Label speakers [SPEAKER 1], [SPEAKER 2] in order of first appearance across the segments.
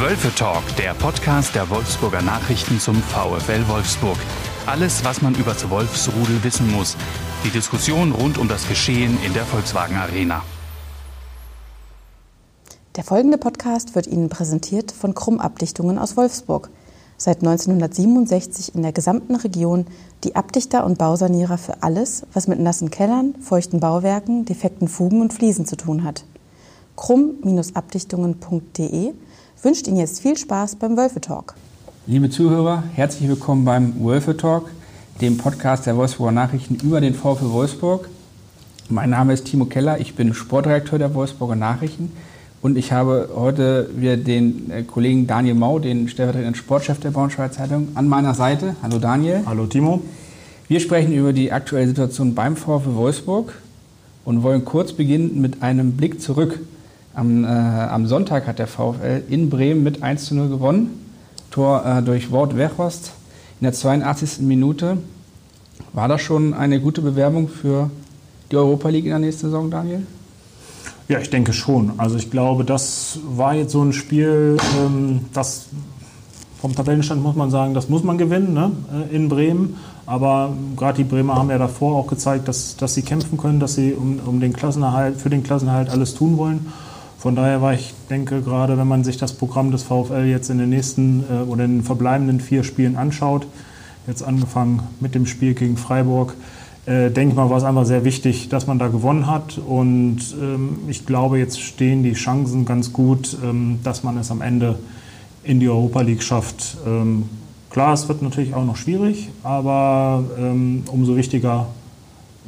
[SPEAKER 1] Wölfe Talk, der Podcast der Wolfsburger Nachrichten zum VfL Wolfsburg. Alles, was man über das Wolfsrudel wissen muss. Die Diskussion rund um das Geschehen in der Volkswagen Arena.
[SPEAKER 2] Der folgende Podcast wird Ihnen präsentiert von Krumm Abdichtungen aus Wolfsburg. Seit 1967 in der gesamten Region die Abdichter und Bausanierer für alles, was mit nassen Kellern, feuchten Bauwerken, defekten Fugen und Fliesen zu tun hat. krumm-abdichtungen.de wünscht Ihnen jetzt viel Spaß beim Wölfe Talk.
[SPEAKER 3] Liebe Zuhörer, herzlich willkommen beim Wölfe Talk, dem Podcast der Wolfsburger Nachrichten über den VfL Wolfsburg. Mein Name ist Timo Keller, ich bin Sportdirektor der Wolfsburger Nachrichten und ich habe heute wieder den äh, Kollegen Daniel Mau, den stellvertretenden Sportchef der Braunschweiger Zeitung, an meiner Seite. Hallo Daniel.
[SPEAKER 4] Hallo Timo.
[SPEAKER 3] Wir sprechen über die aktuelle Situation beim VfL Wolfsburg und wollen kurz beginnen mit einem Blick zurück. Am, äh, am Sonntag hat der VfL in Bremen mit 1 zu 0 gewonnen. Tor äh, durch Wort Weghorst in der 82. Minute. War das schon eine gute Bewerbung für die Europa League in der nächsten Saison, Daniel?
[SPEAKER 4] Ja, ich denke schon. Also ich glaube, das war jetzt so ein Spiel, ähm, das vom Tabellenstand muss man sagen, das muss man gewinnen ne? Äh, in Bremen. Aber gerade die Bremer haben ja davor auch gezeigt, dass, dass sie kämpfen können, dass sie um, um den Klassenerhalt, für den Klassenerhalt alles tun wollen. Von daher war ich denke, gerade wenn man sich das Programm des VfL jetzt in den nächsten äh, oder in den verbleibenden vier Spielen anschaut, jetzt angefangen mit dem Spiel gegen Freiburg, äh, denke ich mal, war es einfach sehr wichtig, dass man da gewonnen hat. Und ähm, ich glaube, jetzt stehen die Chancen ganz gut, ähm, dass man es am Ende in die Europa League schafft. Ähm, klar, es wird natürlich auch noch schwierig, aber ähm, umso wichtiger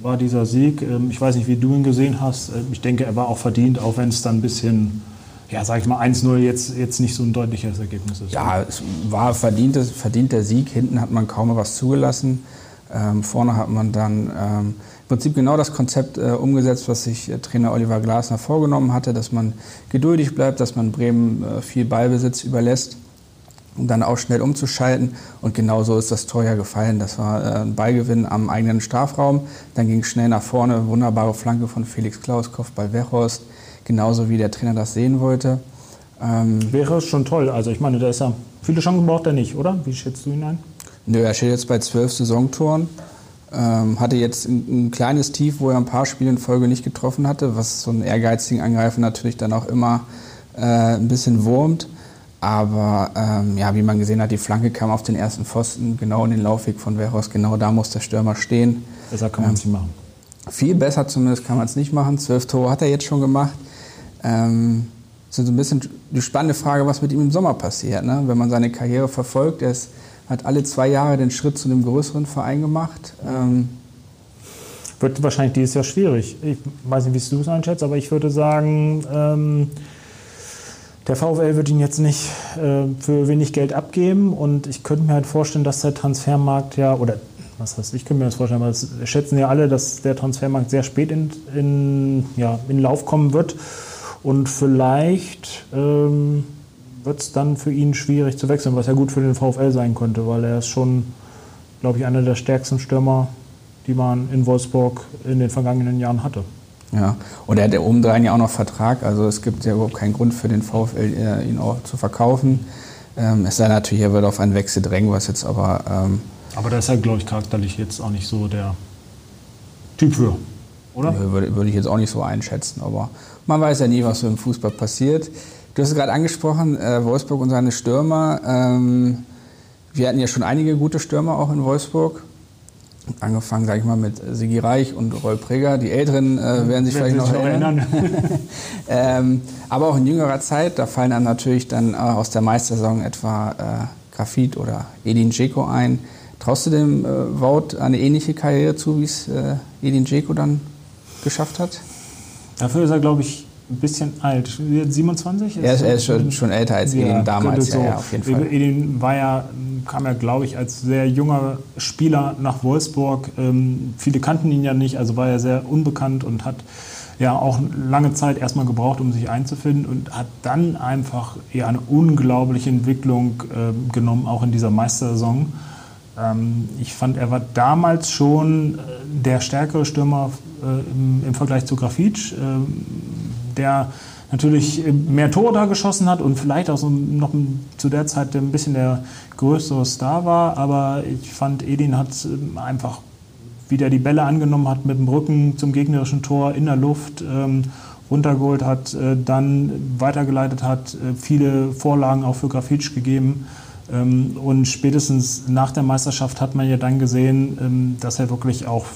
[SPEAKER 4] war dieser Sieg. Ähm, ich weiß nicht, wie du ihn gesehen hast. Äh, ich denke, er war auch verdient, auch wenn es dann ein bisschen ja, sag ich mal, 1-0 jetzt, jetzt nicht so ein deutliches Ergebnis ist.
[SPEAKER 3] Ja, es war verdientes, verdienter Sieg. Hinten hat man kaum was zugelassen. Ähm, vorne hat man dann ähm, im Prinzip genau das Konzept äh, umgesetzt, was sich äh, Trainer Oliver Glasner vorgenommen hatte, dass man geduldig bleibt, dass man Bremen äh, viel Ballbesitz überlässt um dann auch schnell umzuschalten. Und genau so ist das Tor ja gefallen. Das war äh, ein Ballgewinn am eigenen Strafraum. Dann ging es schnell nach vorne. Wunderbare Flanke von Felix Klaus, Kopfball Wechhorst. Genauso wie der Trainer das sehen wollte.
[SPEAKER 4] Ähm, Wäre es schon toll. Also ich meine, da ist ja viele Chancen braucht er nicht, oder? Wie schätzt du ihn ein?
[SPEAKER 3] Nö, er steht jetzt bei zwölf Saisontoren. Ähm, hatte jetzt ein, ein, kleines Tief, wo er ein paar Spiele in Folge nicht getroffen hatte, was so einen ehrgeizigen Angreifer natürlich dann auch immer äh, ein bisschen wurmt. Aber ähm, ja, wie man gesehen hat, die Flanke kam auf den ersten Pfosten, genau in den Laufweg von Verhos. Genau da muss der Stürmer stehen.
[SPEAKER 4] Besser kann man es ähm, nicht machen.
[SPEAKER 3] Viel besser zumindest kann man es nicht machen. Zwölf Tore hat er jetzt schon gemacht. Ähm, das ist so ein bisschen die spannende Frage, was mit ihm im Sommer passiert. Ne? Wenn man seine Karriere verfolgt, er ist hat alle zwei Jahre den Schritt zu einem größeren Verein gemacht. Ähm
[SPEAKER 4] wird wahrscheinlich dieses Jahr schwierig. Ich weiß nicht, wie du es einschätzt, aber ich würde sagen, ähm, der VfL wird ihn jetzt nicht äh, für wenig Geld abgeben und ich könnte mir halt vorstellen, dass der Transfermarkt ja, oder was heißt, ich könnte mir das vorstellen, weil es schätzen ja alle, dass der Transfermarkt sehr spät in, in, ja, in Lauf kommen wird und vielleicht ähm, wird es dann für ihn schwierig zu wechseln, was ja gut für den VfL sein könnte, weil er ist schon, glaube ich, einer der stärksten Stürmer, die man in Wolfsburg in den vergangenen Jahren hatte.
[SPEAKER 3] Ja, und er hat ja obendrein ja auch noch Vertrag, also es gibt ja überhaupt keinen Grund für den VfL, äh, ihn auch zu verkaufen. Ähm, es sei natürlich, er wird auf einen Wechsel drängen, was jetzt aber. Ähm,
[SPEAKER 4] aber da ist er, glaube ich, charakterlich jetzt auch nicht so der Typ für, oder?
[SPEAKER 3] Würde, würde ich jetzt auch nicht so einschätzen, aber man weiß ja nie, was so im Fußball passiert. Du hast es gerade angesprochen, äh, Wolfsburg und seine Stürmer. Ähm, wir hatten ja schon einige gute Stürmer auch in Wolfsburg. Angefangen, sage ich mal, mit Sigi Reich und Roy Preger. Die Älteren äh, werden sich vielleicht noch erinnern. ähm, aber auch in jüngerer Zeit, da fallen dann natürlich dann äh, aus der Meistersaison etwa äh, Grafit oder Edin Dzeko ein. Traust du dem äh, Wout eine ähnliche Karriere zu, wie es äh, Edin Dzeko dann geschafft hat?
[SPEAKER 4] Dafür ist er, glaube ich, ein bisschen alt. 27?
[SPEAKER 3] Er ist, er ist schon, schon, älter als ja, Edin damals,
[SPEAKER 4] so. ja, auf jeden Fall. Edin war ja, kam ja, glaube ich, als sehr junger Spieler nach Wolfsburg. Ähm, viele kannten ihn ja nicht, also war er sehr unbekannt und hat ja auch lange Zeit erstmal gebraucht, um sich einzufinden und hat dann einfach ja, eine unglaubliche Entwicklung äh, genommen, auch in dieser Meistersaison. Ähm, ich fand, er war damals schon äh, der stärkere Stürmer äh, im, im, Vergleich zu Grafitsch. Ähm, der natürlich mehr Tore da geschossen hat und vielleicht auch so noch zu der Zeit ein bisschen der größere Star war. Aber ich fand, Edin hat ähm, einfach, wie der die Bälle angenommen hat, mit dem Rücken zum gegnerischen Tor in der Luft ähm, runtergeholt hat, äh, dann weitergeleitet hat, äh, viele Vorlagen auch für Grafitsch gegeben. Ähm, und spätestens nach der Meisterschaft hat man ja dann gesehen, ähm, dass er wirklich auch,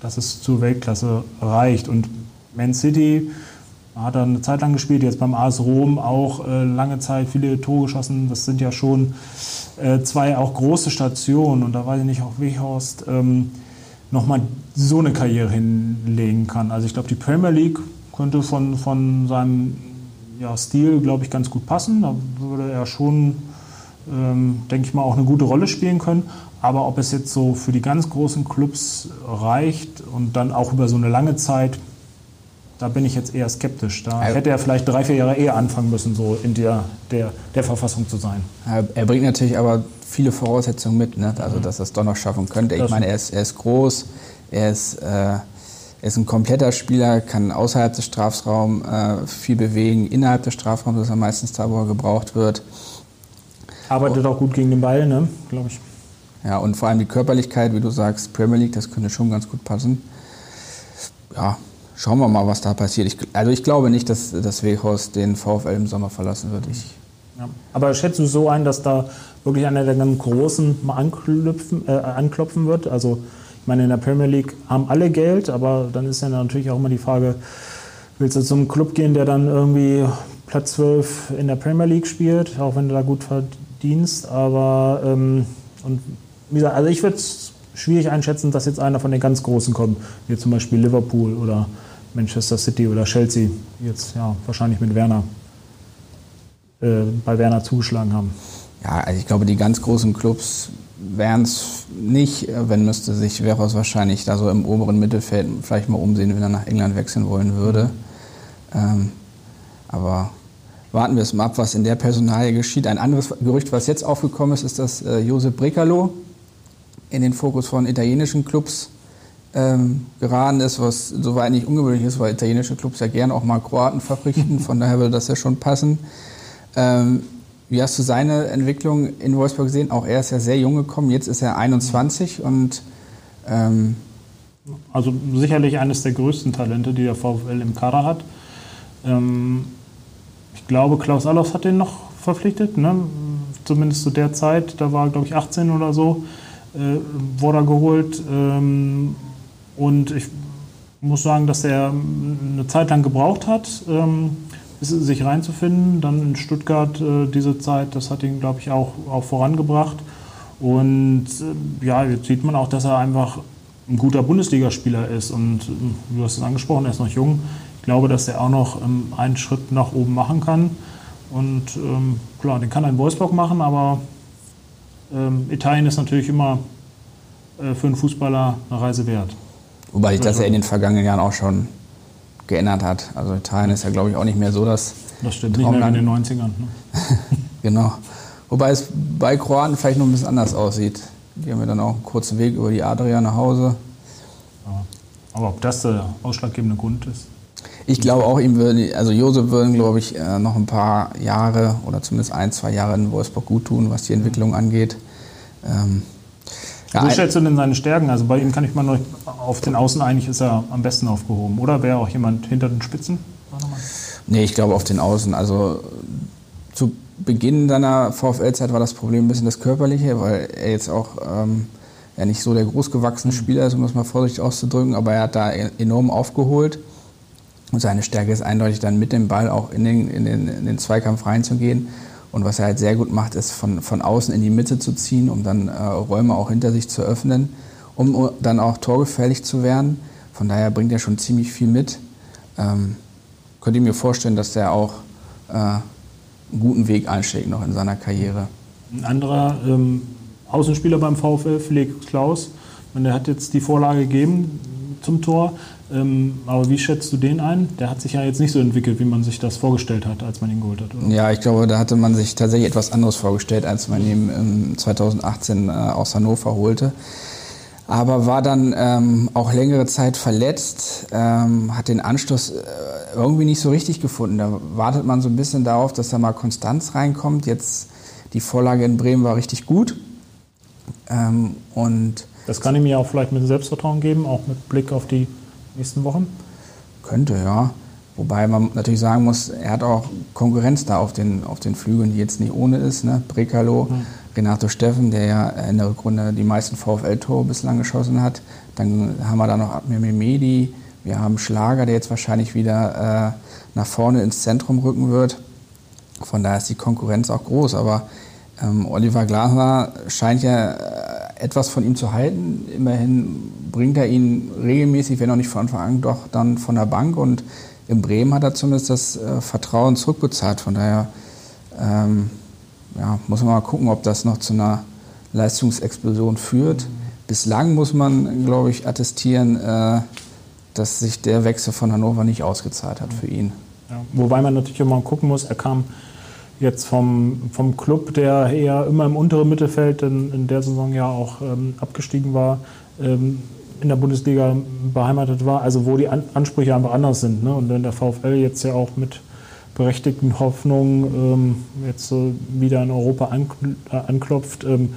[SPEAKER 4] dass es zur Weltklasse reicht. Und Man City hat er eine Zeit lang gespielt, jetzt beim AS Rom auch äh, lange Zeit viele Tore geschossen. Das sind ja schon äh, zwei auch große Stationen. Und da weiß ich nicht, auch Weghorst ähm, nochmal so eine Karriere hinlegen kann. Also ich glaube, die Premier League könnte von, von seinem ja, Stil, glaube ich, ganz gut passen. Da würde er schon ähm, denke ich mal, auch eine gute Rolle spielen können. Aber ob es jetzt so für die ganz großen Clubs reicht und dann auch über so eine lange Zeit, da bin ich jetzt eher skeptisch. Da hätte er vielleicht drei, vier Jahre eher anfangen müssen, so in der, der, der Verfassung zu sein.
[SPEAKER 3] Er bringt natürlich aber viele Voraussetzungen mit, ne? also dass er es doch noch schaffen könnte. Ich meine, er ist, er ist groß, er ist, äh, er ist ein kompletter Spieler, kann außerhalb des Strafraums äh, viel bewegen, innerhalb des Strafraums ist er meistens da, wo er gebraucht wird.
[SPEAKER 4] Arbeitet auch gut gegen den Ball, ne? glaube ich.
[SPEAKER 3] Ja, und vor allem die Körperlichkeit, wie du sagst, Premier League, das könnte schon ganz gut passen. Ja, schauen wir mal, was da passiert. Ich, also ich glaube nicht, dass, dass Weghorst den VfL im Sommer verlassen wird. Ich,
[SPEAKER 4] ja. Aber schätzt du so ein, dass da wirklich einer der ganz Großen mal anklopfen, äh, anklopfen wird? Also ich meine, in der Premier League haben alle Geld, aber dann ist ja natürlich auch immer die Frage, willst du zum Club gehen, der dann irgendwie Platz 12 in der Premier League spielt, auch wenn du da gut verdient? Dienst, aber ähm, und wie gesagt, also ich würde es schwierig einschätzen, dass jetzt einer von den ganz Großen kommt, wie zum Beispiel Liverpool oder Manchester City oder Chelsea, jetzt ja wahrscheinlich mit Werner äh, bei Werner zugeschlagen haben.
[SPEAKER 3] Ja, also ich glaube, die ganz großen Clubs wären es nicht, wenn müsste sich Veros wahrscheinlich da so im oberen Mittelfeld vielleicht mal umsehen, wenn er nach England wechseln wollen würde. Ähm, aber warten wir es mal ab, was in der Personalie geschieht. Ein anderes Gerücht, was jetzt aufgekommen ist, ist, dass äh, Josep Brecalo in den Fokus von italienischen Clubs ähm, geraten ist, was soweit nicht ungewöhnlich ist, weil italienische Clubs ja gerne auch mal Kroaten verpflichten. Von daher würde das ja schon passen. Ähm, wie hast du seine Entwicklung in Wolfsburg gesehen? Auch er ist ja sehr jung gekommen, jetzt ist er 21 und
[SPEAKER 4] ähm also sicherlich eines der größten Talente, die der VfL im Kader hat. Ähm, ich glaube, Klaus Allofs hat den noch verpflichtet, ne? zumindest zu der Zeit, da war glaube ich 18 oder so, äh, wurde er geholt. Ähm, und ich muss sagen, dass er eine Zeit lang gebraucht hat, ähm, sich reinzufinden. Dann in Stuttgart äh, diese Zeit, das hat ihn, glaube ich, auch, auch vorangebracht. Und äh, ja, jetzt sieht man auch, dass er einfach ein guter Bundesligaspieler ist. Und äh, du hast es angesprochen, er ist noch jung. Ich glaube, dass er auch noch ähm, einen Schritt nach oben machen kann. Und ähm, klar, den kann er in Wolfsburg machen, aber ähm, Italien ist natürlich immer äh, für einen Fußballer eine Reise wert.
[SPEAKER 3] Wobei sich das ja in den vergangenen Jahren auch schon geändert hat. Also Italien ist ja, glaube ich, auch nicht mehr so das.
[SPEAKER 4] Das stimmt, nicht mehr in den 90ern. Ne?
[SPEAKER 3] genau. Wobei es bei Kroaten vielleicht noch ein bisschen anders aussieht. Die haben ja dann auch einen kurzen Weg über die Adria nach Hause.
[SPEAKER 4] Aber ob das der ausschlaggebende Grund ist?
[SPEAKER 3] Ich glaube auch, ihm würde, also Josef würden, glaube ich, äh, noch ein paar Jahre oder zumindest ein, zwei Jahre in Wolfsburg gut tun, was die Entwicklung angeht. Ähm,
[SPEAKER 4] ja, Wo stellst du denn seine Stärken? Also bei ihm kann ich mal noch auf den Außen eigentlich ist er am besten aufgehoben. Oder wäre auch jemand hinter den Spitzen?
[SPEAKER 3] Nee, ich glaube auf den Außen. Also zu Beginn seiner VfL-Zeit war das Problem ein bisschen das Körperliche, weil er jetzt auch ähm, ja nicht so der großgewachsene. Spieler ist, um das mal vorsichtig auszudrücken, aber er hat da enorm aufgeholt. Und seine Stärke ist eindeutig dann mit dem Ball auch in den, in den, in den Zweikampf reinzugehen. Und was er halt sehr gut macht, ist von, von außen in die Mitte zu ziehen, um dann äh, Räume auch hinter sich zu öffnen, um dann auch torgefährlich zu werden. Von daher bringt er schon ziemlich viel mit. Ähm, könnte ich mir vorstellen, dass er auch äh, einen guten Weg einschlägt noch in seiner Karriere.
[SPEAKER 4] Ein anderer ähm, Außenspieler beim VfL, Felix Klaus, der hat jetzt die Vorlage gegeben zum Tor. Ähm, aber wie schätzt du den ein? Der hat sich ja jetzt nicht so entwickelt, wie man sich das vorgestellt hat, als man ihn geholt hat. Oder?
[SPEAKER 3] Ja, ich glaube, da hatte man sich tatsächlich etwas anderes vorgestellt, als man ihn 2018 äh, aus Hannover holte. Aber war dann ähm, auch längere Zeit verletzt, ähm, hat den Anschluss äh, irgendwie nicht so richtig gefunden. Da wartet man so ein bisschen darauf, dass da mal Konstanz reinkommt. Jetzt die Vorlage in Bremen war richtig gut.
[SPEAKER 4] Ähm, und das kann ihm ja auch vielleicht mit Selbstvertrauen geben, auch mit Blick auf die nächsten Wochen.
[SPEAKER 3] Könnte, ja. Wobei man natürlich sagen muss, er hat auch Konkurrenz da auf den, auf den Flügeln, die jetzt nicht ohne ist. Ne? Brekalo, mhm. Renato Steffen, der ja in der Rückrunde die meisten VfL-Tore bislang geschossen hat. Dann haben wir da noch Admir Mehmedi. Wir haben Schlager, der jetzt wahrscheinlich wieder äh, nach vorne ins Zentrum rücken wird. Von daher ist die Konkurrenz auch groß. Aber ähm, Oliver Glasner scheint ja äh, etwas von ihm zu halten. Immerhin bringt er ihn regelmäßig, wenn auch nicht von Anfang an, doch dann von der Bank. Und in Bremen hat er zumindest das äh, Vertrauen zurückbezahlt. Von daher ähm, ja, muss man mal gucken, ob das noch zu einer Leistungsexplosion führt. Bislang muss man, glaube ich, attestieren, äh, dass sich der Wechsel von Hannover nicht ausgezahlt hat für ihn.
[SPEAKER 4] Ja, wobei man natürlich immer gucken muss, er kam jetzt vom, vom Club, der eher immer im unteren Mittelfeld in, in der Saison ja auch ähm, abgestiegen war, ähm, in der Bundesliga beheimatet war, also wo die An Ansprüche einfach anders sind. Ne? Und wenn der VfL jetzt ja auch mit berechtigten Hoffnungen ähm, jetzt äh, wieder in Europa ankl äh, anklopft, ähm,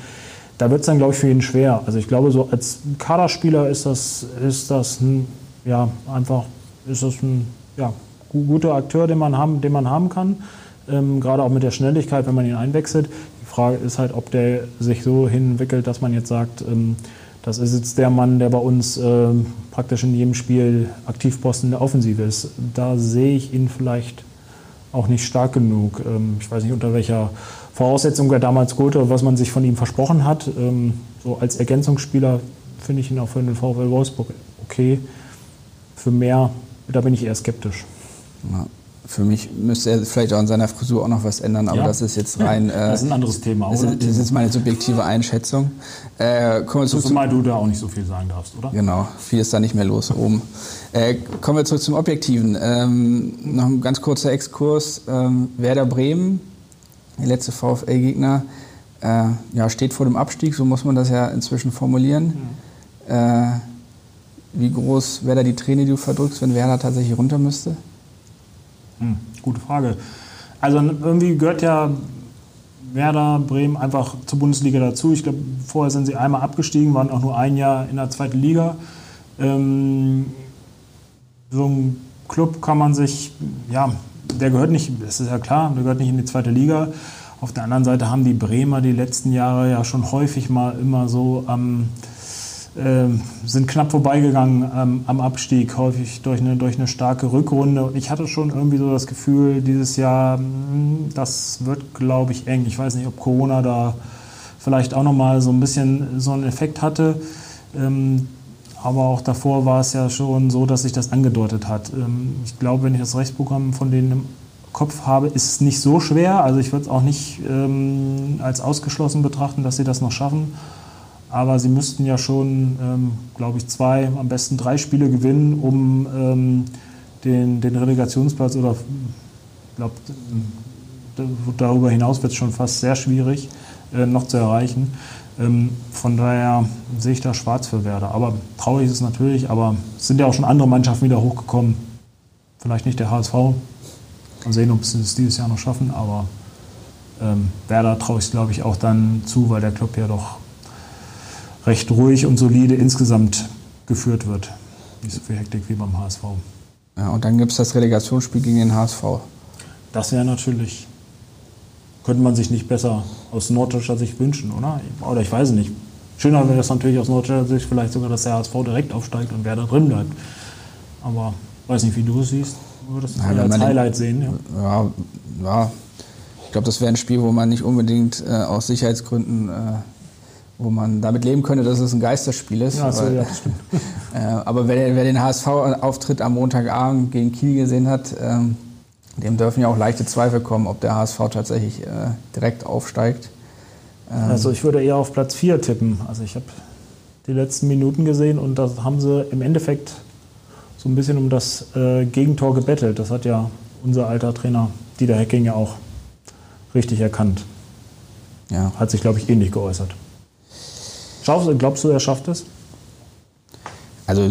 [SPEAKER 4] da wird es dann, glaube ich, für ihn schwer. Also ich glaube, so als Kaderspieler ist das, ist das ein, ja, einfach ist das ein ja, guter Akteur, den man haben, den man haben kann ähm, gerade auch mit der Schnelligkeit, wenn man ihn einwechselt. Die Frage ist halt, ob der sich so hinentwickelt, dass man jetzt sagt, ähm, das ist jetzt der Mann, der bei uns äh, praktisch in jedem Spiel Aktivposten der Offensive ist. Da sehe ich ihn vielleicht auch nicht stark genug. Ähm, ich weiß nicht, unter welcher Voraussetzung er damals hat, was man sich von ihm versprochen hat. Ähm, so als Ergänzungsspieler finde ich ihn auch für den VfL Wolfsburg okay. Für mehr, da bin ich eher skeptisch.
[SPEAKER 3] Ja für mich müsste er vielleicht auch an seiner Frisur auch noch was ändern, aber ja. das ist jetzt rein.
[SPEAKER 4] Äh, das ist ein anderes Thema,
[SPEAKER 3] das Ist, das ist meine subjektive Einschätzung.
[SPEAKER 4] Äh, kommen wir zurück Zumal du da auch nicht so viel sagen darfst, oder?
[SPEAKER 3] Genau, viel ist da nicht mehr los oben. Äh, kommen wir zurück zum Objektiven. Ähm, noch ein ganz kurzer Exkurs. Ähm, Werder Bremen, der letzte VfL-Gegner, äh, ja, steht vor dem Abstieg, so muss man das ja inzwischen formulieren. Äh, wie groß wäre da die Träne, die du verdrückst, wenn Werder tatsächlich runter müsste?
[SPEAKER 4] Hm, gute Frage. Also irgendwie gehört ja Werder Bremen einfach zur Bundesliga dazu. Ich glaube, vorher sind sie einmal abgestiegen, waren auch nur ein Jahr in der zweiten Liga. Ähm, so ein Club kann man sich, ja, der gehört nicht, das ist ja klar, der gehört nicht in die zweite Liga. Auf der anderen Seite haben die Bremer die letzten Jahre ja schon häufig mal immer so am ähm, äh, sind knapp vorbeigegangen ähm, am Abstieg, häufig durch eine, durch eine starke Rückrunde. Und ich hatte schon irgendwie so das Gefühl, dieses Jahr, hm, das wird, glaube ich, eng. Ich weiß nicht, ob Corona da vielleicht auch nochmal so ein bisschen so einen Effekt hatte. Ähm, aber auch davor war es ja schon so, dass sich das angedeutet hat. Ähm, ich glaube, wenn ich das Rechtsprogramm von denen im Kopf habe, ist es nicht so schwer. Also ich würde es auch nicht ähm, als ausgeschlossen betrachten, dass sie das noch schaffen. Aber sie müssten ja schon, ähm, glaube ich, zwei, am besten drei Spiele gewinnen, um ähm, den, den Relegationsplatz oder glaube, darüber hinaus wird es schon fast sehr schwierig, äh, noch zu erreichen. Ähm, von daher sehe ich da schwarz für Werder. Aber traurig ist es natürlich, aber es sind ja auch schon andere Mannschaften wieder hochgekommen. Vielleicht nicht der HSV. Mal sehen, ob sie es dieses Jahr noch schaffen, aber ähm, Werder traue ich es, glaube ich, auch dann zu, weil der Club ja doch recht ruhig und solide insgesamt geführt wird. Nicht so viel Hektik wie beim HSV.
[SPEAKER 3] Ja, und dann gibt es das Relegationsspiel gegen den HSV.
[SPEAKER 4] Das wäre natürlich, könnte man sich nicht besser aus norddeutscher Sicht wünschen, oder? Oder ich weiß nicht. Schöner wäre es natürlich aus norddeutscher Sicht vielleicht sogar, dass der HSV direkt aufsteigt und wer da drin bleibt. Aber weiß nicht, wie du es siehst. Würdest du das als Highlight sehen? Ja,
[SPEAKER 3] ja, ja. ich glaube, das wäre ein Spiel, wo man nicht unbedingt äh, aus Sicherheitsgründen äh, wo man damit leben könnte, dass es ein Geisterspiel ist. Ja, so, ja, das stimmt. äh, aber wer, wer den HSV-Auftritt am Montagabend gegen Kiel gesehen hat, ähm, dem dürfen ja auch leichte Zweifel kommen, ob der HSV tatsächlich äh, direkt aufsteigt.
[SPEAKER 4] Ähm also ich würde eher auf Platz 4 tippen. Also ich habe die letzten Minuten gesehen und da haben sie im Endeffekt so ein bisschen um das äh, Gegentor gebettelt. Das hat ja unser alter Trainer Dieter Hecking ja auch richtig erkannt. Ja. Hat sich, glaube ich, ähnlich geäußert. Glaubst du, er schafft es?
[SPEAKER 3] Also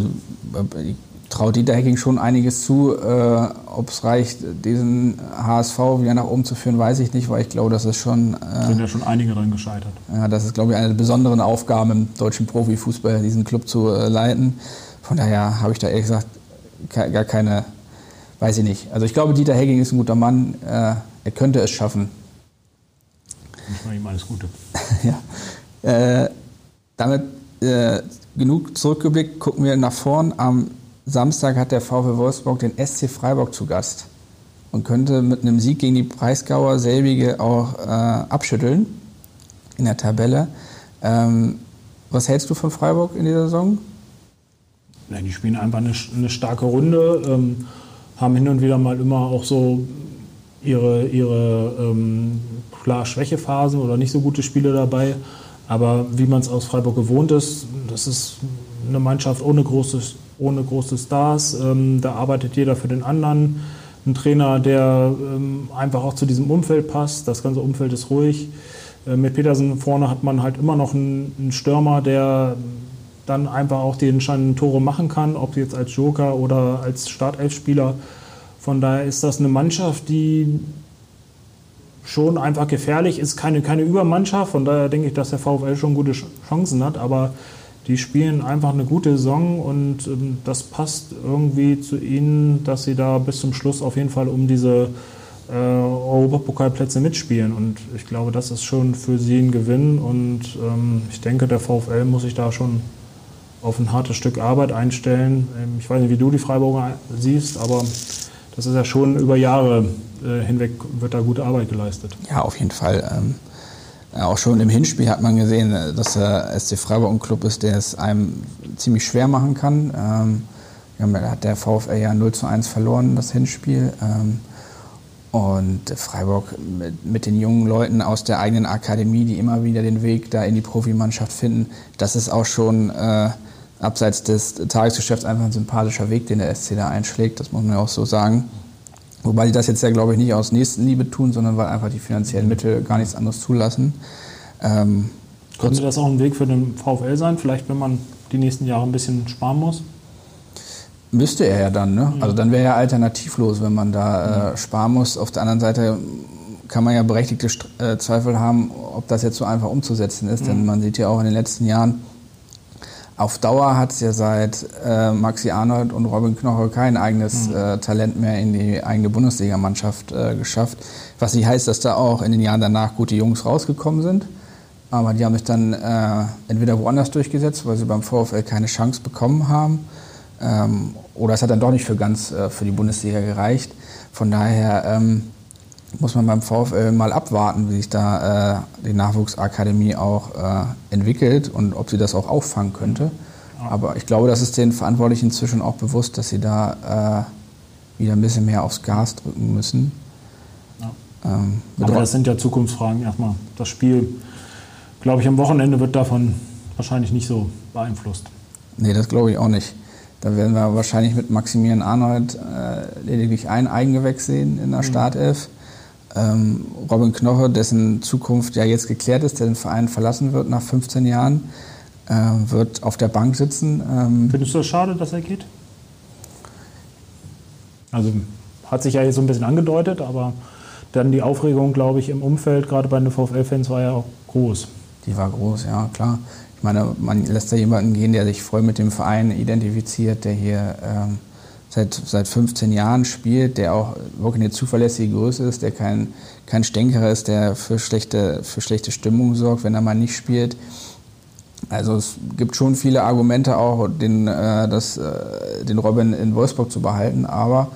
[SPEAKER 3] traue Dieter Hecking schon einiges zu. Äh, Ob es reicht, diesen HSV wieder nach oben zu führen, weiß ich nicht, weil ich glaube, das ist schon.
[SPEAKER 4] Äh, sind ja schon einige dran gescheitert.
[SPEAKER 3] Ja, das ist, glaube ich, eine der besonderen Aufgaben im deutschen Profifußball, diesen Club zu äh, leiten. Von daher habe ich da ehrlich gesagt gar keine, weiß ich nicht. Also ich glaube, Dieter Hecking ist ein guter Mann. Äh, er könnte es schaffen.
[SPEAKER 4] Ich mache ihm alles Gute.
[SPEAKER 3] ja. Damit äh, genug zurückgeblickt, gucken wir nach vorn. Am Samstag hat der VfL Wolfsburg den SC Freiburg zu Gast und könnte mit einem Sieg gegen die Breisgauer selbige auch äh, abschütteln in der Tabelle. Ähm, was hältst du von Freiburg in dieser Saison?
[SPEAKER 4] Ja, die spielen einfach eine, eine starke Runde, ähm, haben hin und wieder mal immer auch so ihre, ihre ähm, klar Schwächephasen oder nicht so gute Spiele dabei. Aber wie man es aus Freiburg gewohnt ist, das ist eine Mannschaft ohne große, ohne große Stars. Ähm, da arbeitet jeder für den anderen. Ein Trainer, der ähm, einfach auch zu diesem Umfeld passt. Das ganze Umfeld ist ruhig. Äh, mit Petersen vorne hat man halt immer noch einen, einen Stürmer, der dann einfach auch die entscheidenden Tore machen kann, ob jetzt als Joker oder als Startelfspieler. Von daher ist das eine Mannschaft, die schon einfach gefährlich ist. Keine, keine Übermannschaft, von daher denke ich, dass der VfL schon gute Chancen hat, aber die spielen einfach eine gute Saison und ähm, das passt irgendwie zu ihnen, dass sie da bis zum Schluss auf jeden Fall um diese äh, Europapokalplätze mitspielen. Und ich glaube, das ist schon für sie ein Gewinn und ähm, ich denke, der VfL muss sich da schon auf ein hartes Stück Arbeit einstellen. Ähm, ich weiß nicht, wie du die Freiburger siehst, aber das ist ja schon über Jahre äh, hinweg wird da gute Arbeit geleistet.
[SPEAKER 3] Ja, auf jeden Fall. Ähm, auch schon im Hinspiel hat man gesehen, äh, dass der SC Freiburg ein Club ist, der es einem ziemlich schwer machen kann. Ähm, da hat der VfL ja 0 zu 1 verloren, das Hinspiel. Ähm, und Freiburg mit, mit, den jungen Leuten aus der eigenen Akademie, die immer wieder den Weg da in die Profimannschaft finden, das ist auch schon äh, abseits des Tagesgeschäfts einfach ein sympathischer Weg, den der SC da einschlägt. Das muss man ja auch so sagen. Wobei die das jetzt ja, glaube ich, nicht aus Nächstenliebe tun, sondern weil einfach die finanziellen Mittel gar nichts anderes zulassen.
[SPEAKER 4] Ähm, Könnte das auch ein Weg für den VfL sein? Vielleicht, wenn man die nächsten Jahre ein bisschen sparen muss?
[SPEAKER 3] Müsste er ja dann, ne? Also dann wäre er alternativlos, wenn man da äh, sparen muss. Auf der anderen Seite kann man ja berechtigte äh, Zweifel haben, ob das jetzt so einfach umzusetzen ist. Mhm. Denn man sieht ja auch in den letzten Jahren, auf Dauer hat es ja seit äh, Maxi Arnold und Robin Knoche kein eigenes mhm. äh, Talent mehr in die eigene Bundesligamannschaft äh, geschafft. Was nicht heißt, dass da auch in den Jahren danach gute Jungs rausgekommen sind. Aber die haben sich dann äh, entweder woanders durchgesetzt, weil sie beim VfL keine Chance bekommen haben. Ähm, oder es hat dann doch nicht für ganz äh, für die Bundesliga gereicht. Von daher ähm, muss man beim VfL mal abwarten, wie sich da äh, die Nachwuchsakademie auch äh, entwickelt und ob sie das auch auffangen könnte. Aber ich glaube, das ist den Verantwortlichen inzwischen auch bewusst, dass sie da äh, wieder ein bisschen mehr aufs Gas drücken müssen.
[SPEAKER 4] Ja. Ähm, Aber das sind ja Zukunftsfragen erstmal. Das Spiel, glaube ich, am Wochenende wird davon wahrscheinlich nicht so beeinflusst.
[SPEAKER 3] Nee, das glaube ich auch nicht. Da werden wir wahrscheinlich mit Maximilian Arnold äh, lediglich ein Eigengewächs sehen in der mhm. Startelf. Ähm, Robin Knoche, dessen Zukunft ja jetzt geklärt ist, der den Verein verlassen wird nach 15 Jahren, äh, wird auf der Bank sitzen.
[SPEAKER 4] Ähm Findest du das schade, dass er geht? Also hat sich ja jetzt so ein bisschen angedeutet, aber dann die Aufregung, glaube ich, im Umfeld, gerade bei den VfL-Fans, war ja auch groß.
[SPEAKER 3] Die war groß, ja, klar. Ich meine, man lässt da jemanden gehen, der sich voll mit dem Verein identifiziert, der hier ähm, seit, seit 15 Jahren spielt, der auch wirklich eine zuverlässige Größe ist, der kein, kein Stänkerer ist, der für schlechte, für schlechte Stimmung sorgt, wenn er mal nicht spielt. Also es gibt schon viele Argumente auch, den, äh, das, äh, den Robin in Wolfsburg zu behalten, aber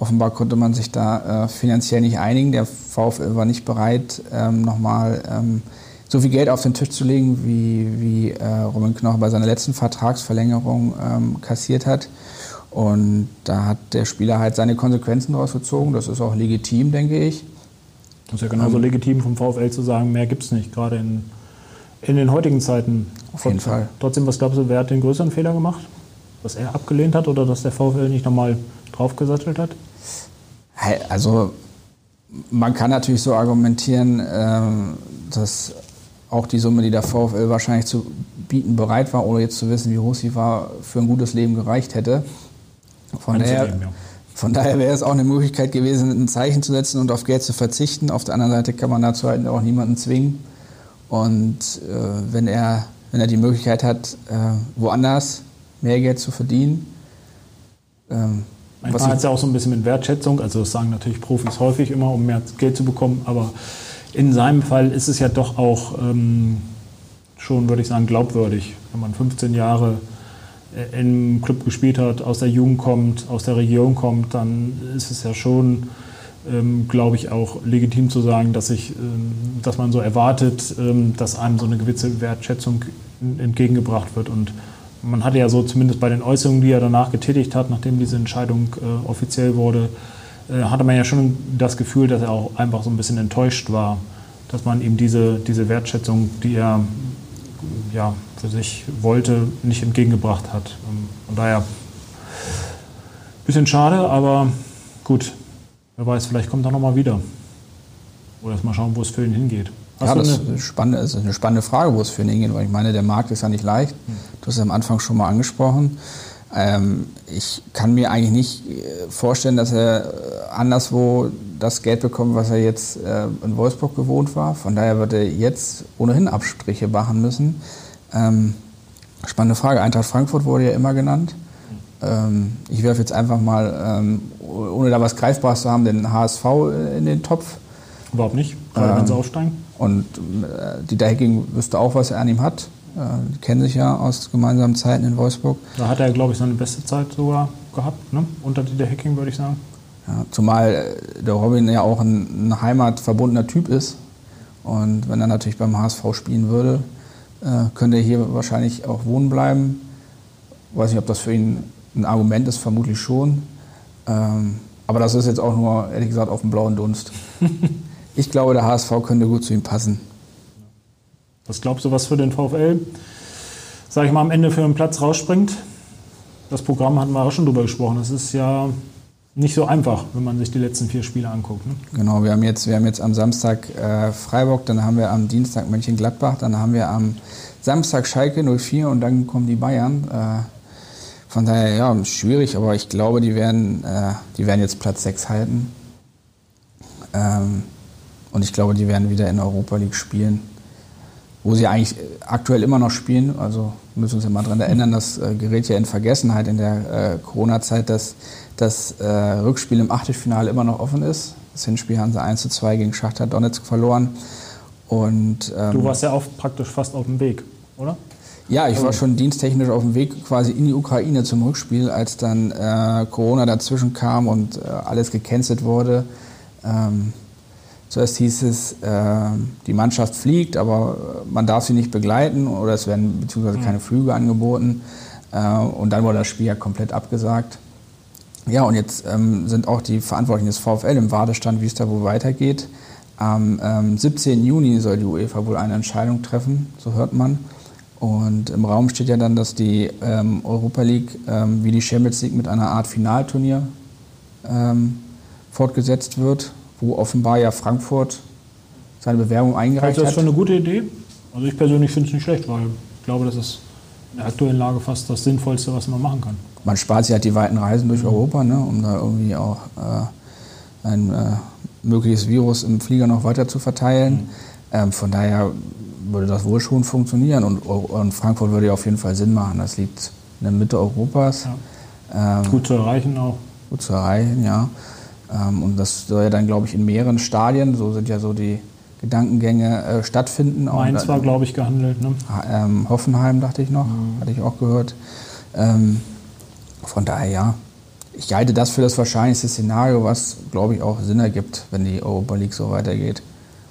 [SPEAKER 3] offenbar konnte man sich da äh, finanziell nicht einigen. Der VfL war nicht bereit, ähm, nochmal ähm, so viel Geld auf den Tisch zu legen, wie, wie äh, Robin Knoche bei seiner letzten Vertragsverlängerung ähm, kassiert hat. Und da hat der Spieler halt seine Konsequenzen daraus gezogen. Das ist auch legitim, denke ich.
[SPEAKER 4] Das ist ja genauso ähm, legitim vom VfL zu sagen, mehr gibt es nicht, gerade in, in den heutigen Zeiten.
[SPEAKER 3] Auf jeden Fall.
[SPEAKER 4] Trotzdem, was glaubst du, wer hat den größeren Fehler gemacht? Dass er abgelehnt hat oder dass der VfL nicht nochmal draufgesattelt hat?
[SPEAKER 3] Also, man kann natürlich so argumentieren, ähm, dass auch die Summe, die der VfL wahrscheinlich zu bieten bereit war, ohne jetzt zu wissen, wie hoch sie war, für ein gutes Leben gereicht hätte. Von daher, ja. von daher wäre es auch eine Möglichkeit gewesen, ein Zeichen zu setzen und auf Geld zu verzichten. Auf der anderen Seite kann man dazu halt auch niemanden zwingen. Und äh, wenn, er, wenn er die Möglichkeit hat, äh, woanders mehr Geld zu verdienen.
[SPEAKER 4] Ähm, Manchmal hat es ja auch so ein bisschen mit Wertschätzung, also das sagen natürlich Profis häufig immer, um mehr Geld zu bekommen, aber in seinem Fall ist es ja doch auch ähm, schon, würde ich sagen, glaubwürdig, wenn man 15 Jahre im Club gespielt hat, aus der Jugend kommt, aus der Region kommt, dann ist es ja schon, ähm, glaube ich, auch legitim zu sagen, dass, ich, ähm, dass man so erwartet, ähm, dass einem so eine gewisse Wertschätzung entgegengebracht wird. Und man hatte ja so zumindest bei den Äußerungen, die er danach getätigt hat, nachdem diese Entscheidung äh, offiziell wurde, äh, hatte man ja schon das Gefühl, dass er auch einfach so ein bisschen enttäuscht war, dass man ihm diese, diese Wertschätzung, die er ja, für sich wollte, nicht entgegengebracht hat. Ähm, von daher ein bisschen schade, aber gut. Wer weiß, vielleicht kommt er nochmal wieder. Oder erst mal schauen, wo es für ihn hingeht.
[SPEAKER 3] Hast ja, das ist eine, spannende, ist eine spannende Frage, wo es für ihn hingeht, weil ich meine, der Markt ist ja nicht leicht. Hm. Du hast es am Anfang schon mal angesprochen. Ähm, ich kann mir eigentlich nicht äh, vorstellen, dass er äh, anderswo das Geld bekommt, was er jetzt äh, in Wolfsburg gewohnt war. Von daher wird er jetzt ohnehin Abstriche machen müssen. Ähm, spannende Frage. Eintracht Frankfurt wurde ja immer genannt. Ähm, ich werfe jetzt einfach mal, ähm, ohne da was Greifbares zu haben, den HSV in den Topf.
[SPEAKER 4] Überhaupt nicht, gerade wenn sie aufsteigen.
[SPEAKER 3] Und äh, Dieter Hecking wüsste auch, was er an ihm hat. Äh, die kennen sich ja aus gemeinsamen Zeiten in Wolfsburg.
[SPEAKER 4] Da hat er, glaube ich, seine beste Zeit sogar gehabt, ne? unter Dieter Hecking, würde ich sagen.
[SPEAKER 3] Ja, zumal äh, der Robin ja auch ein, ein, heimatverbundener Typ ist. Und wenn er natürlich beim HSV spielen würde, äh, könnte er hier wahrscheinlich auch wohnen bleiben. Weiß nicht, ob das für ihn ein Argument ist, vermutlich schon. Ähm, aber das ist jetzt auch nur, ehrlich gesagt, auf dem blauen Dunst. ich glaube, der HSV könnte gut zu ihm passen.
[SPEAKER 4] Was glaubst du, was für den VfL, sag ich mal, am Ende für einen Platz rausspringt? Das Programm hatten wir auch schon drüber gesprochen. Das ist ja nicht so einfach, wenn man sich die letzten vier Spiele anguckt. Ne?
[SPEAKER 3] Genau, wir haben, jetzt, wir haben jetzt am Samstag äh, Freiburg, dann haben wir am Dienstag Mönchengladbach, dann haben wir am Samstag Schalke 04 und dann kommen die Bayern. Äh, von daher, ja, schwierig, aber ich glaube, die werden, äh, die werden jetzt Platz 6 halten. Ähm, und ich glaube, die werden wieder in Europa League spielen wo sie eigentlich aktuell immer noch spielen. Also müssen uns ja mal daran erinnern, das äh, gerät ja in Vergessenheit in der äh, Corona-Zeit, dass das äh, Rückspiel im Achtelfinale immer noch offen ist. Das Hinspiel haben sie 1 zu 2 gegen Schachter Donetsk verloren. Und,
[SPEAKER 4] ähm, du warst ja auch praktisch fast auf dem Weg, oder?
[SPEAKER 3] Ja, ich war schon diensttechnisch auf dem Weg quasi in die Ukraine zum Rückspiel, als dann äh, Corona dazwischen kam und äh, alles gecancelt wurde. Ähm, Zuerst hieß es, äh, die Mannschaft fliegt, aber man darf sie nicht begleiten oder es werden beziehungsweise keine Flüge angeboten. Äh, und dann wurde das Spiel ja komplett abgesagt. Ja, und jetzt ähm, sind auch die Verantwortlichen des VfL im Wartestand, wie es da wohl weitergeht. Am ähm, 17. Juni soll die UEFA wohl eine Entscheidung treffen, so hört man. Und im Raum steht ja dann, dass die ähm, Europa League ähm, wie die Champions League mit einer Art Finalturnier ähm, fortgesetzt wird wo offenbar ja Frankfurt seine Bewerbung eingereicht hat.
[SPEAKER 4] Ist das schon eine gute Idee? Also ich persönlich finde es nicht schlecht, weil ich glaube, das ist in der aktuellen Lage fast das Sinnvollste, was man machen kann.
[SPEAKER 3] Man spart sich halt die weiten Reisen durch mhm. Europa, ne, um da irgendwie auch äh, ein äh, mögliches Virus im Flieger noch weiter zu verteilen. Mhm. Ähm, von daher würde das wohl schon funktionieren und, und, Frankfurt würde ja auf jeden Fall Sinn machen. Das liegt in der Mitte Europas.
[SPEAKER 4] Ja. Ähm, gut zu erreichen auch.
[SPEAKER 3] Gut zu erreichen, ja. Ähm, und das soll ja dann, glaube ich, in mehreren Stadien, so sind ja so die Gedankengänge, äh, stattfinden.
[SPEAKER 4] Mainz war, glaube ich, gehandelt. Ne?
[SPEAKER 3] Ähm, Hoffenheim, dachte ich noch, mhm. hatte ich auch gehört. Ähm, von daher, ja. Ich halte das für das wahrscheinlichste Szenario, was, glaube ich, auch Sinn ergibt, wenn die Europa League so weitergeht.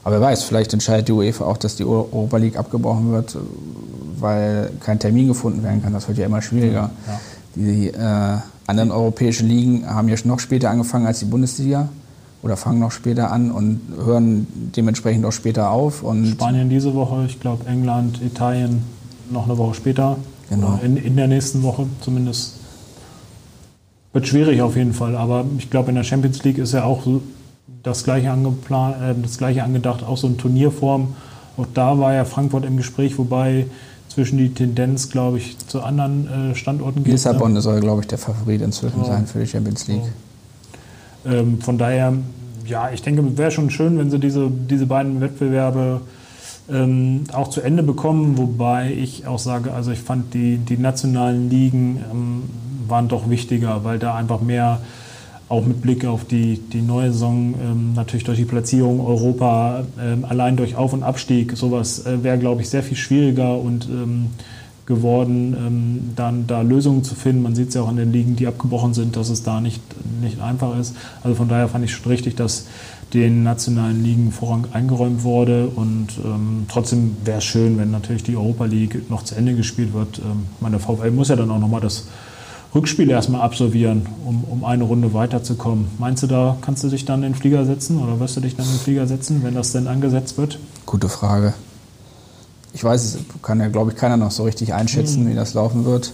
[SPEAKER 3] Aber wer weiß, vielleicht entscheidet die UEFA auch, dass die Europa League abgebrochen wird, weil kein Termin gefunden werden kann. Das wird ja immer schwieriger. Ja. Die äh, anderen europäischen Ligen haben ja noch später angefangen als die Bundesliga oder fangen noch später an und hören dementsprechend auch später auf. Und
[SPEAKER 4] Spanien diese Woche, ich glaube England, Italien noch eine Woche später. Genau. In, in der nächsten Woche zumindest. Wird schwierig auf jeden Fall, aber ich glaube in der Champions League ist ja auch das gleiche, äh, das gleiche angedacht, auch so eine Turnierform. Auch da war ja Frankfurt im Gespräch, wobei zwischen die Tendenz, glaube ich, zu anderen äh, Standorten geht.
[SPEAKER 3] Lissabon soll, glaube ich, der Favorit inzwischen ja. sein für die Champions League.
[SPEAKER 4] So. Ähm, von daher, ja, ich denke, es wäre schon schön, wenn sie diese, diese beiden Wettbewerbe ähm, auch zu Ende bekommen, wobei ich auch sage, also ich fand die, die nationalen Ligen ähm, waren doch wichtiger, weil da einfach mehr auch mit Blick auf die, die neue Saison, ähm, natürlich durch die Platzierung Europa, ähm, allein durch Auf- und Abstieg, sowas äh, wäre, glaube ich, sehr viel schwieriger und ähm, geworden, ähm, dann da Lösungen zu finden. Man sieht es ja auch an den Ligen, die abgebrochen sind, dass es da nicht, nicht einfach ist. Also von daher fand ich schon richtig, dass den nationalen Ligen Vorrang eingeräumt wurde. Und ähm, trotzdem wäre es schön, wenn natürlich die Europa League noch zu Ende gespielt wird. Ähm, meine VfL muss ja dann auch nochmal das Rückspiel erstmal absolvieren, um, um eine Runde weiterzukommen. Meinst du, da kannst du dich dann in den Flieger setzen oder wirst du dich dann in den Flieger setzen, wenn das denn angesetzt wird?
[SPEAKER 3] Gute Frage. Ich weiß es, kann ja, glaube ich, keiner noch so richtig einschätzen, mhm. wie das laufen wird.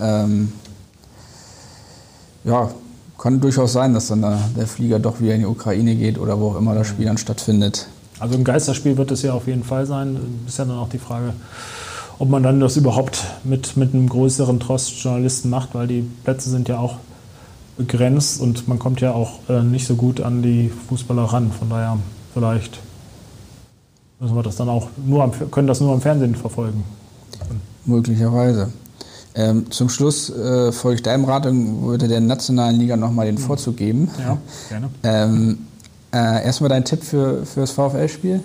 [SPEAKER 3] Ähm, ja, kann durchaus sein, dass dann der, der, Flieger doch wieder in die Ukraine geht oder wo auch immer das Spiel dann stattfindet.
[SPEAKER 4] Also ein Geisterspiel wird es ja auf jeden Fall sein. Ist ja dann auch die Frage, ob man dann das überhaupt mit, mit einem größeren Trost Journalisten macht, weil die Plätze sind ja auch begrenzt und man kommt ja auch äh, nicht so gut an die Fußballer ran. Von daher vielleicht müssen wir das dann auch nur am, können das nur am Fernsehen verfolgen.
[SPEAKER 3] Möglicherweise. Ähm, zum Schluss äh, folge ich deinem Rat und würde der nationalen Liga nochmal den Vorzug geben.
[SPEAKER 4] Ja, gerne.
[SPEAKER 3] Ähm, äh, erstmal dein Tipp für, für das VfL-Spiel?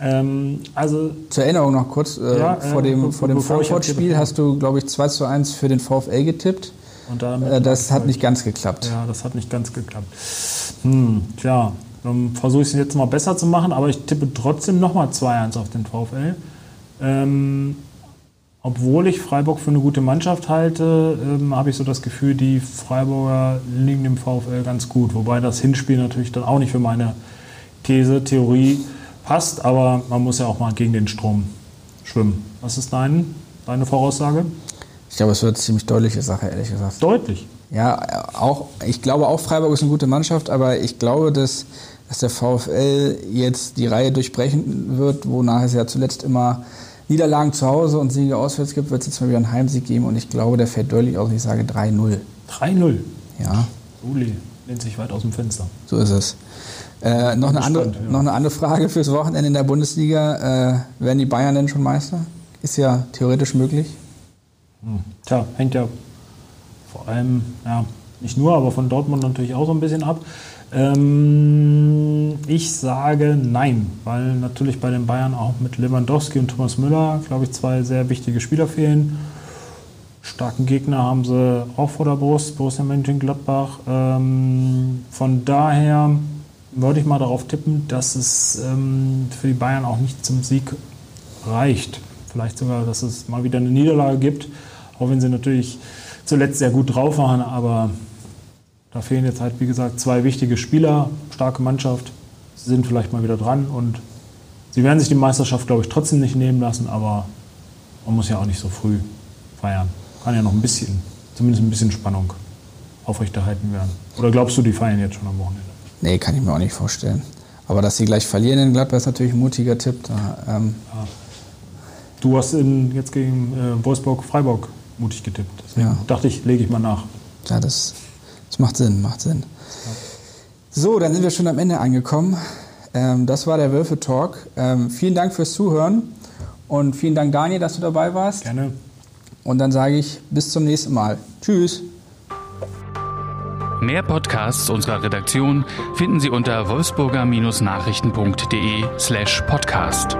[SPEAKER 4] Ähm, also
[SPEAKER 3] Zur Erinnerung noch kurz, äh, ja, vor dem, vor dem Frankfurt-Spiel hast du, glaube ich, 2 zu 1 für den VfL getippt. Und äh, das hat nicht ganz geklappt.
[SPEAKER 4] Ja, das hat nicht ganz geklappt. Hm, tja, dann versuche ich es jetzt mal besser zu machen, aber ich tippe trotzdem nochmal 2-1 auf den VfL. Ähm, obwohl ich Freiburg für eine gute Mannschaft halte, ähm, habe ich so das Gefühl, die Freiburger liegen dem VfL ganz gut. Wobei das Hinspiel natürlich dann auch nicht für meine These, Theorie passt, aber man muss ja auch mal gegen den Strom schwimmen. Was ist dein, deine Voraussage?
[SPEAKER 3] Ich glaube, es wird eine ziemlich deutliche Sache, ehrlich gesagt.
[SPEAKER 4] Deutlich?
[SPEAKER 3] Ja, auch, ich glaube auch, Freiburg ist eine gute Mannschaft, aber ich glaube, dass, dass der VfL jetzt die Reihe durchbrechen wird, wonach es ja zuletzt immer Niederlagen zu Hause und Siege auswärts gibt, wird es jetzt mal wieder einen Heimsieg geben und ich glaube, der fällt deutlich aus. Ich sage 3-0.
[SPEAKER 4] 3-0?
[SPEAKER 3] Ja.
[SPEAKER 4] Uli lehnt sich weit aus dem Fenster.
[SPEAKER 3] So ist es. Äh, noch, eine andere, ja. noch eine andere Frage fürs Wochenende in der Bundesliga. Äh, werden die Bayern denn schon Meister? Ist ja theoretisch möglich.
[SPEAKER 4] Hm. Tja, hängt ja vor allem, ja, nicht nur, aber von Dortmund natürlich auch so ein bisschen ab. Ähm, ich sage nein, weil natürlich bei den Bayern auch mit Lewandowski und Thomas Müller, glaube ich, zwei sehr wichtige Spieler fehlen. Starken Gegner haben sie auch vor der Brust, Borussia Mönchengladbach. Ähm, von daher würde ich mal darauf tippen, dass es ähm, für die Bayern auch nicht zum Sieg reicht. Vielleicht sogar, dass es mal wieder eine Niederlage gibt, auch wenn sie natürlich zuletzt sehr gut drauf waren, aber da fehlen jetzt halt, wie gesagt, zwei wichtige Spieler, starke Mannschaft, sie sind vielleicht mal wieder dran und sie werden sich die Meisterschaft, glaube ich, trotzdem nicht nehmen lassen, aber man muss ja auch nicht so früh feiern. Kann ja noch ein bisschen, zumindest ein bisschen Spannung aufrechterhalten werden. Oder glaubst du, die feiern jetzt schon am Wochenende?
[SPEAKER 3] Nee, kann ich mir auch nicht vorstellen. Aber dass sie gleich verlieren in Gladbach ist natürlich ein mutiger Tipp. Da, ähm ja.
[SPEAKER 4] Du hast in, jetzt gegen äh, Wolfsburg-Freiburg mutig getippt. Deswegen ja. dachte ich, lege ich mal nach.
[SPEAKER 3] Ja, das, das macht Sinn, macht Sinn. So, dann sind wir schon am Ende angekommen. Ähm, das war der Wölfe-Talk. Ähm, vielen Dank fürs Zuhören und vielen Dank, Daniel, dass du dabei warst.
[SPEAKER 4] Gerne.
[SPEAKER 3] Und dann sage ich bis zum nächsten Mal. Tschüss.
[SPEAKER 1] Mehr Podcasts unserer Redaktion finden Sie unter wolfsburger-nachrichten.de slash podcast.